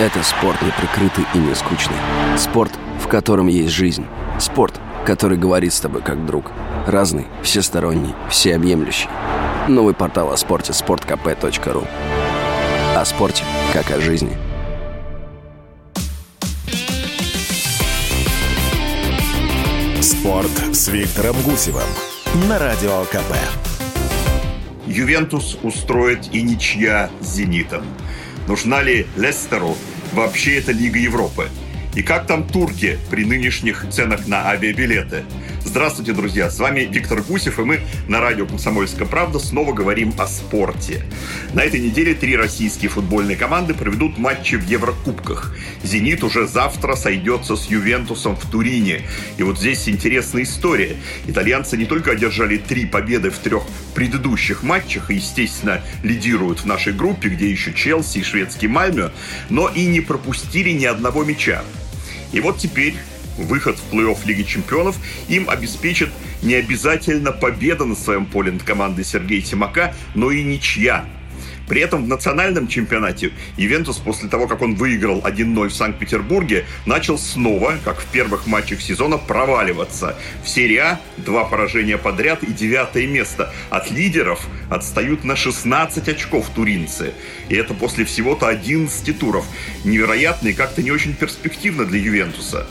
Это спорт неприкрытый и не скучный. Спорт, в котором есть жизнь. Спорт, который говорит с тобой как друг. Разный, всесторонний, всеобъемлющий. Новый портал о спорте – sportkp.ru О спорте, как о жизни. Спорт с Виктором Гусевым на Радио КП. Ювентус устроит и ничья с «Зенитом». Нужна ли Лестеру вообще эта Лига Европы? И как там турки при нынешних ценах на авиабилеты? Здравствуйте, друзья! С вами Виктор Гусев, и мы на радио «Комсомольская правда» снова говорим о спорте. На этой неделе три российские футбольные команды проведут матчи в Еврокубках. «Зенит» уже завтра сойдется с «Ювентусом» в Турине. И вот здесь интересная история. Итальянцы не только одержали три победы в трех предыдущих матчах и, естественно, лидируют в нашей группе, где еще Челси и шведский Мальмё, но и не пропустили ни одного мяча. И вот теперь выход в плей-офф Лиги Чемпионов им обеспечит не обязательно победа на своем поле над командой Сергея Тимака, но и ничья. При этом в национальном чемпионате Ивентус после того, как он выиграл 1-0 в Санкт-Петербурге, начал снова, как в первых матчах сезона, проваливаться. В серии А два поражения подряд и девятое место. От лидеров отстают на 16 очков туринцы. И это после всего-то 11 туров. Невероятно и как-то не очень перспективно для Ювентуса.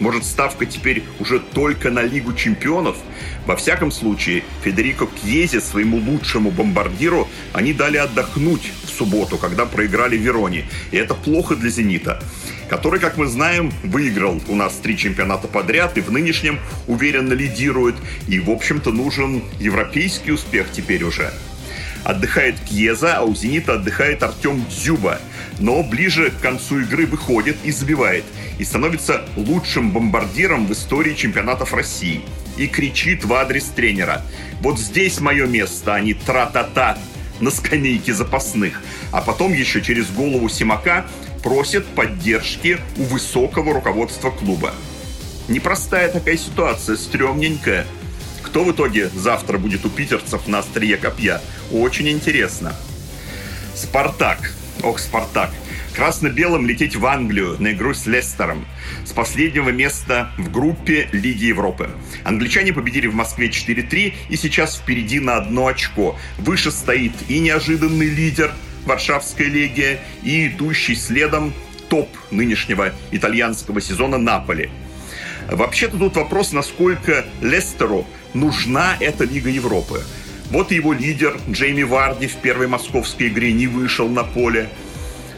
Может, ставка теперь уже только на Лигу чемпионов? Во всяком случае, Федерико Кьезе, своему лучшему бомбардиру, они дали отдохнуть в субботу, когда проиграли Вероне. И это плохо для «Зенита» который, как мы знаем, выиграл у нас три чемпионата подряд и в нынешнем уверенно лидирует. И, в общем-то, нужен европейский успех теперь уже. Отдыхает Кьеза, а у «Зенита» отдыхает Артем Дзюба. Но ближе к концу игры выходит и забивает. И становится лучшим бомбардиром в истории чемпионатов России. И кричит в адрес тренера. Вот здесь мое место, а не тра-та-та на скамейке запасных. А потом еще через голову Симака просит поддержки у высокого руководства клуба. Непростая такая ситуация, стрёмненькая. Кто в итоге завтра будет у питерцев на острие копья? Очень интересно. Спартак. Ох, Спартак. Красно-белым лететь в Англию на игру с Лестером с последнего места в группе Лиги Европы. Англичане победили в Москве 4-3 и сейчас впереди на одно очко. Выше стоит и неожиданный лидер Варшавская легия, и идущий следом топ нынешнего итальянского сезона Наполи. Вообще-то тут вопрос, насколько Лестеру нужна эта Лига Европы. Вот его лидер Джейми Варди в первой московской игре не вышел на поле.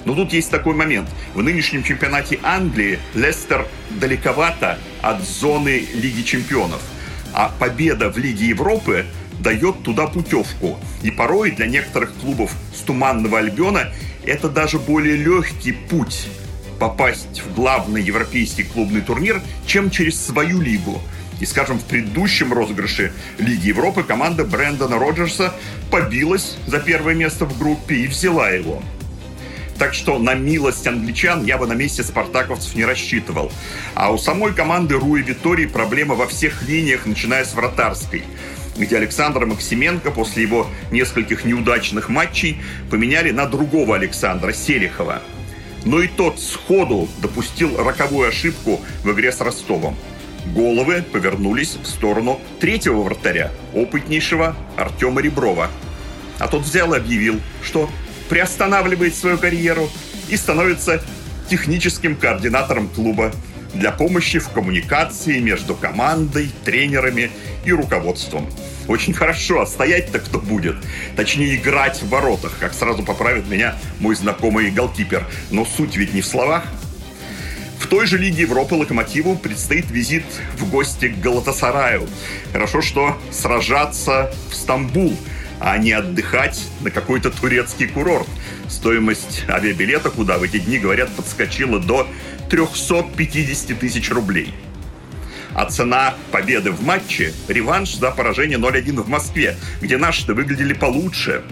Но тут есть такой момент. В нынешнем чемпионате Англии Лестер далековато от зоны Лиги чемпионов. А победа в Лиге Европы дает туда путевку. И порой для некоторых клубов с Туманного Альбиона это даже более легкий путь попасть в главный европейский клубный турнир, чем через свою лигу. И, скажем, в предыдущем розыгрыше Лиги Европы команда Брэндона Роджерса побилась за первое место в группе и взяла его. Так что на милость англичан я бы на месте спартаковцев не рассчитывал. А у самой команды Руи Витории проблема во всех линиях, начиная с вратарской где Александра Максименко после его нескольких неудачных матчей поменяли на другого Александра Селихова. Но и тот сходу допустил роковую ошибку в игре с Ростовом. Головы повернулись в сторону третьего вратаря, опытнейшего Артема Реброва. А тот взял и объявил, что приостанавливает свою карьеру и становится техническим координатором клуба для помощи в коммуникации между командой, тренерами и руководством. Очень хорошо, а стоять-то кто будет? Точнее, играть в воротах, как сразу поправит меня мой знакомый голкипер. Но суть ведь не в словах. В той же Лиге Европы Локомотиву предстоит визит в гости к Галатасараю. Хорошо, что сражаться в Стамбул, а не отдыхать на какой-то турецкий курорт. Стоимость авиабилета, куда в эти дни, говорят, подскочила до 350 тысяч рублей. А цена победы в матче – реванш за поражение 0-1 в Москве, где наши-то выглядели получше.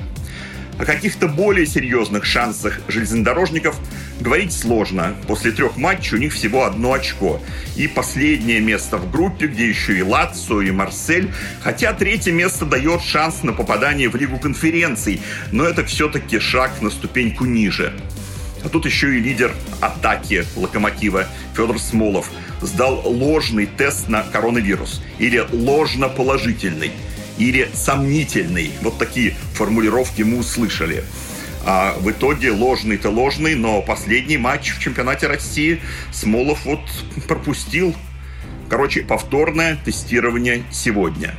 О каких-то более серьезных шансах железнодорожников говорить сложно. После трех матчей у них всего одно очко. И последнее место в группе, где еще и Лацо, и Марсель. Хотя третье место дает шанс на попадание в Лигу конференций. Но это все-таки шаг на ступеньку ниже. А тут еще и лидер атаки локомотива Федор Смолов сдал ложный тест на коронавирус. Или ложно-положительный. Или сомнительный. Вот такие формулировки мы услышали. А в итоге ложный-то ложный, но последний матч в чемпионате России Смолов вот пропустил. Короче, повторное тестирование сегодня.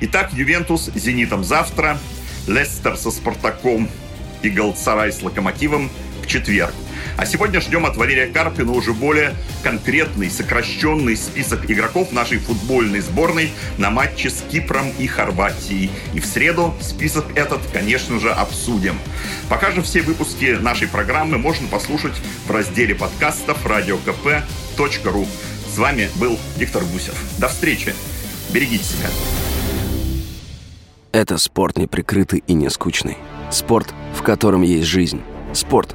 Итак, Ювентус с «Зенитом» завтра, Лестер со «Спартаком» и Галцарай с «Локомотивом» в четверг. А сегодня ждем от Валерия Карпина уже более конкретный, сокращенный список игроков нашей футбольной сборной на матче с Кипром и Хорватией. И в среду список этот, конечно же, обсудим. Пока же все выпуски нашей программы можно послушать в разделе подкастов radiokp.ru. С вами был Виктор Гусев. До встречи. Берегите себя. Это спорт неприкрытый и не скучный. Спорт, в котором есть жизнь. Спорт,